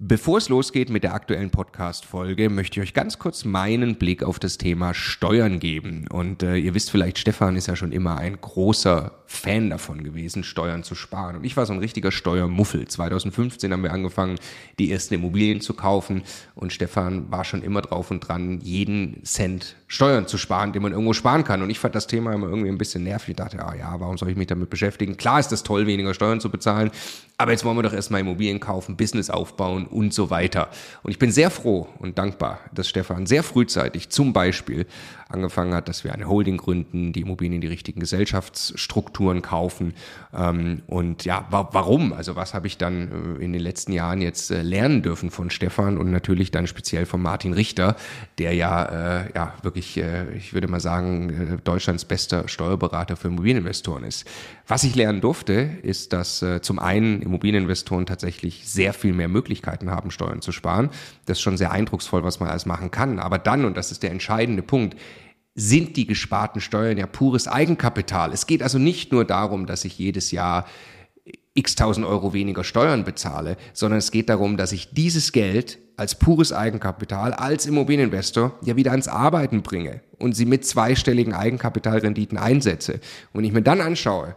Bevor es losgeht mit der aktuellen Podcast-Folge, möchte ich euch ganz kurz meinen Blick auf das Thema Steuern geben. Und äh, ihr wisst vielleicht, Stefan ist ja schon immer ein großer Fan davon gewesen, Steuern zu sparen. Und ich war so ein richtiger Steuermuffel. 2015 haben wir angefangen, die ersten Immobilien zu kaufen. Und Stefan war schon immer drauf und dran, jeden Cent Steuern zu sparen, den man irgendwo sparen kann. Und ich fand das Thema immer irgendwie ein bisschen nervig. Ich dachte, ah ja, warum soll ich mich damit beschäftigen? Klar ist es toll, weniger Steuern zu bezahlen. Aber jetzt wollen wir doch erstmal Immobilien kaufen, Business aufbauen und so weiter. Und ich bin sehr froh und dankbar, dass Stefan sehr frühzeitig zum Beispiel angefangen hat, dass wir eine Holding gründen, die Immobilien in die richtigen Gesellschaftsstrukturen kaufen. Ähm, und ja, wa warum? Also was habe ich dann äh, in den letzten Jahren jetzt äh, lernen dürfen von Stefan und natürlich dann speziell von Martin Richter, der ja, äh, ja wirklich, ich würde mal sagen, Deutschlands bester Steuerberater für Immobilieninvestoren ist. Was ich lernen durfte, ist, dass zum einen Immobilieninvestoren tatsächlich sehr viel mehr Möglichkeiten haben, Steuern zu sparen. Das ist schon sehr eindrucksvoll, was man alles machen kann. Aber dann, und das ist der entscheidende Punkt, sind die gesparten Steuern ja pures Eigenkapital. Es geht also nicht nur darum, dass ich jedes Jahr x tausend Euro weniger Steuern bezahle, sondern es geht darum, dass ich dieses Geld als pures Eigenkapital, als Immobilieninvestor ja wieder ans Arbeiten bringe und sie mit zweistelligen Eigenkapitalrenditen einsetze. Und ich mir dann anschaue,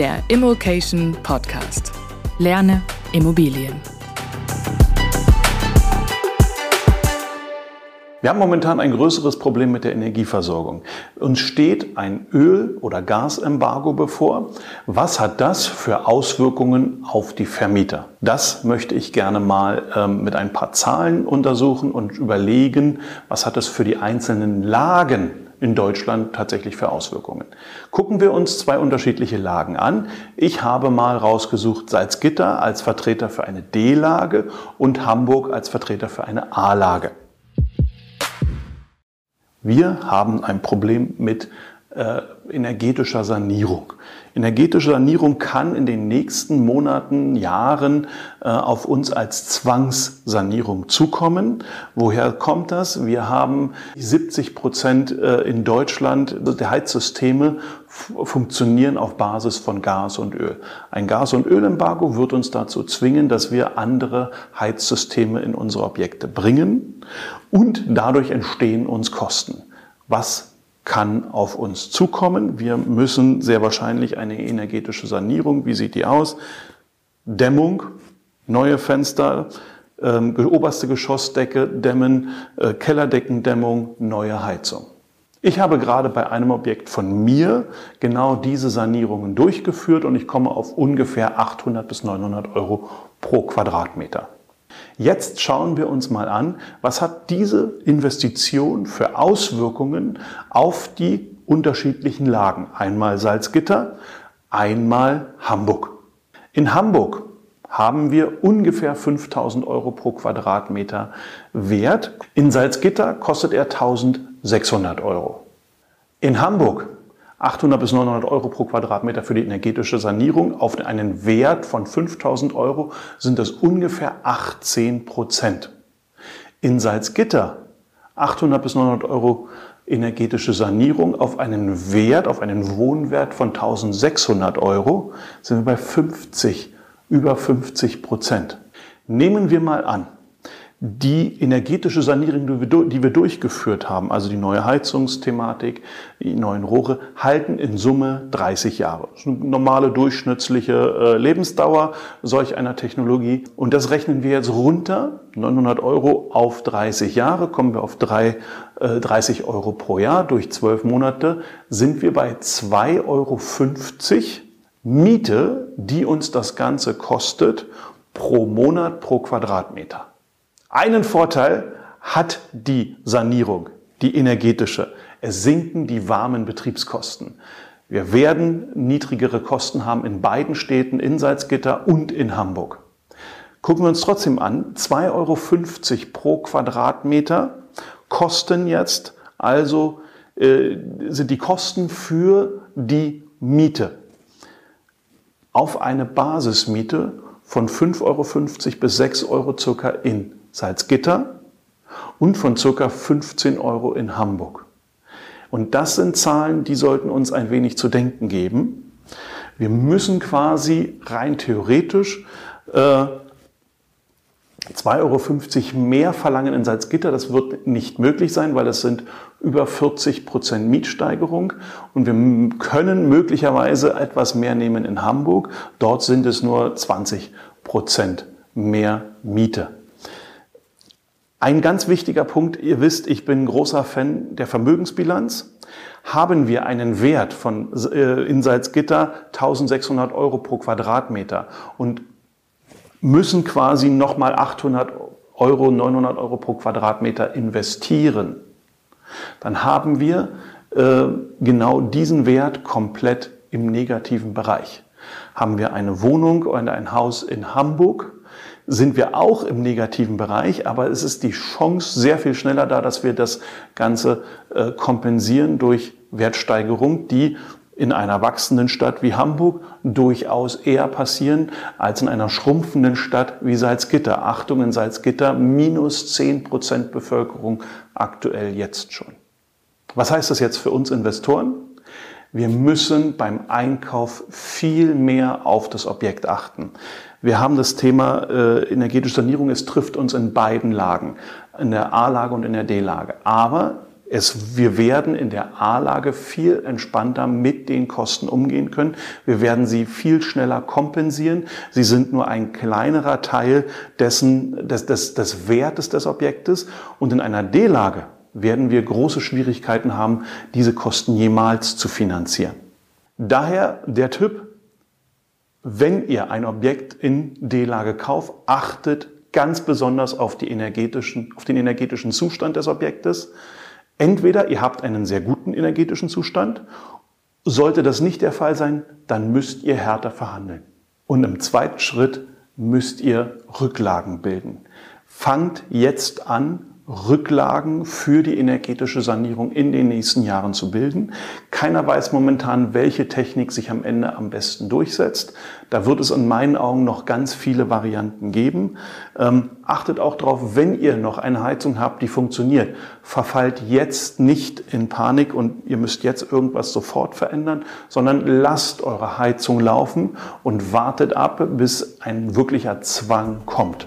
Der Immokation Podcast. Lerne Immobilien. Wir haben momentan ein größeres Problem mit der Energieversorgung. Uns steht ein Öl- oder Gasembargo bevor. Was hat das für Auswirkungen auf die Vermieter? Das möchte ich gerne mal ähm, mit ein paar Zahlen untersuchen und überlegen, was hat es für die einzelnen Lagen in Deutschland tatsächlich für Auswirkungen. Gucken wir uns zwei unterschiedliche Lagen an. Ich habe mal rausgesucht Salzgitter als Vertreter für eine D-Lage und Hamburg als Vertreter für eine A-Lage. Wir haben ein Problem mit äh, energetischer Sanierung. Energetische Sanierung kann in den nächsten Monaten, Jahren äh, auf uns als Zwangssanierung zukommen. Woher kommt das? Wir haben 70 Prozent äh, in Deutschland der Heizsysteme funktionieren auf Basis von Gas und Öl. Ein Gas- und Ölembargo wird uns dazu zwingen, dass wir andere Heizsysteme in unsere Objekte bringen und dadurch entstehen uns Kosten. Was kann auf uns zukommen. Wir müssen sehr wahrscheinlich eine energetische Sanierung, wie sieht die aus? Dämmung, neue Fenster, ähm, oberste Geschossdecke dämmen, äh, Kellerdeckendämmung, neue Heizung. Ich habe gerade bei einem Objekt von mir genau diese Sanierungen durchgeführt und ich komme auf ungefähr 800 bis 900 Euro pro Quadratmeter. Jetzt schauen wir uns mal an, was hat diese Investition für Auswirkungen auf die unterschiedlichen Lagen. Einmal Salzgitter, einmal Hamburg. In Hamburg haben wir ungefähr 5000 Euro pro Quadratmeter Wert. In Salzgitter kostet er 1600 Euro. In Hamburg 800 bis 900 Euro pro Quadratmeter für die energetische Sanierung. Auf einen Wert von 5000 Euro sind das ungefähr 18 Prozent. In Salzgitter 800 bis 900 Euro energetische Sanierung auf einen Wert, auf einen Wohnwert von 1600 Euro sind wir bei 50, über 50 Prozent. Nehmen wir mal an, die energetische Sanierung, die wir durchgeführt haben, also die neue Heizungsthematik, die neuen Rohre, halten in Summe 30 Jahre. Das ist eine normale durchschnittliche äh, Lebensdauer solch einer Technologie. Und das rechnen wir jetzt runter, 900 Euro auf 30 Jahre, kommen wir auf 3, 30 äh, Euro pro Jahr durch 12 Monate, sind wir bei 2,50 Euro Miete, die uns das Ganze kostet pro Monat pro Quadratmeter. Einen Vorteil hat die Sanierung, die energetische. Es sinken die warmen Betriebskosten. Wir werden niedrigere Kosten haben in beiden Städten, in Salzgitter und in Hamburg. Gucken wir uns trotzdem an, 2,50 Euro pro Quadratmeter kosten jetzt also äh, sind die Kosten für die Miete. Auf eine Basismiete von 5,50 Euro bis 6 Euro circa in Salzgitter und von ca. 15 Euro in Hamburg. Und das sind Zahlen, die sollten uns ein wenig zu denken geben. Wir müssen quasi rein theoretisch äh, 2,50 Euro mehr verlangen in Salzgitter. Das wird nicht möglich sein, weil es sind über 40 Prozent Mietsteigerung. Und wir können möglicherweise etwas mehr nehmen in Hamburg. Dort sind es nur 20 Prozent mehr Miete. Ein ganz wichtiger Punkt, ihr wisst, ich bin großer Fan der Vermögensbilanz. Haben wir einen Wert von äh, in Salzgitter 1600 Euro pro Quadratmeter und müssen quasi nochmal 800 Euro, 900 Euro pro Quadratmeter investieren, dann haben wir äh, genau diesen Wert komplett im negativen Bereich. Haben wir eine Wohnung oder ein Haus in Hamburg, sind wir auch im negativen Bereich, aber es ist die Chance sehr viel schneller da, dass wir das Ganze äh, kompensieren durch Wertsteigerung, die in einer wachsenden Stadt wie Hamburg durchaus eher passieren als in einer schrumpfenden Stadt wie Salzgitter. Achtung in Salzgitter, minus 10 Prozent Bevölkerung aktuell jetzt schon. Was heißt das jetzt für uns Investoren? Wir müssen beim Einkauf viel mehr auf das Objekt achten. Wir haben das Thema äh, energetische Sanierung, es trifft uns in beiden Lagen, in der A-Lage und in der D-Lage. Aber es, wir werden in der A-Lage viel entspannter mit den Kosten umgehen können. Wir werden sie viel schneller kompensieren. Sie sind nur ein kleinerer Teil dessen, des, des, des Wertes des Objektes. Und in einer D-Lage werden wir große Schwierigkeiten haben, diese Kosten jemals zu finanzieren. Daher der Tipp, wenn ihr ein Objekt in D-Lage kauft, achtet ganz besonders auf, die energetischen, auf den energetischen Zustand des Objektes. Entweder ihr habt einen sehr guten energetischen Zustand, sollte das nicht der Fall sein, dann müsst ihr härter verhandeln. Und im zweiten Schritt müsst ihr Rücklagen bilden. Fangt jetzt an, Rücklagen für die energetische Sanierung in den nächsten Jahren zu bilden. Keiner weiß momentan, welche Technik sich am Ende am besten durchsetzt. Da wird es in meinen Augen noch ganz viele Varianten geben. Ähm, achtet auch darauf, wenn ihr noch eine Heizung habt, die funktioniert, verfallt jetzt nicht in Panik und ihr müsst jetzt irgendwas sofort verändern, sondern lasst eure Heizung laufen und wartet ab, bis ein wirklicher Zwang kommt.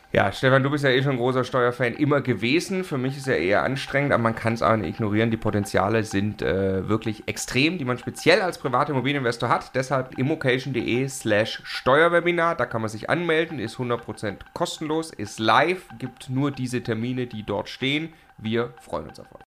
Ja, Stefan, du bist ja eh schon ein großer Steuerfan immer gewesen. Für mich ist er eher anstrengend, aber man kann es auch nicht ignorieren. Die Potenziale sind äh, wirklich extrem, die man speziell als privater Immobilieninvestor hat. Deshalb immocation.de slash Steuerwebinar. Da kann man sich anmelden, ist 100% kostenlos, ist live, gibt nur diese Termine, die dort stehen. Wir freuen uns auf euch.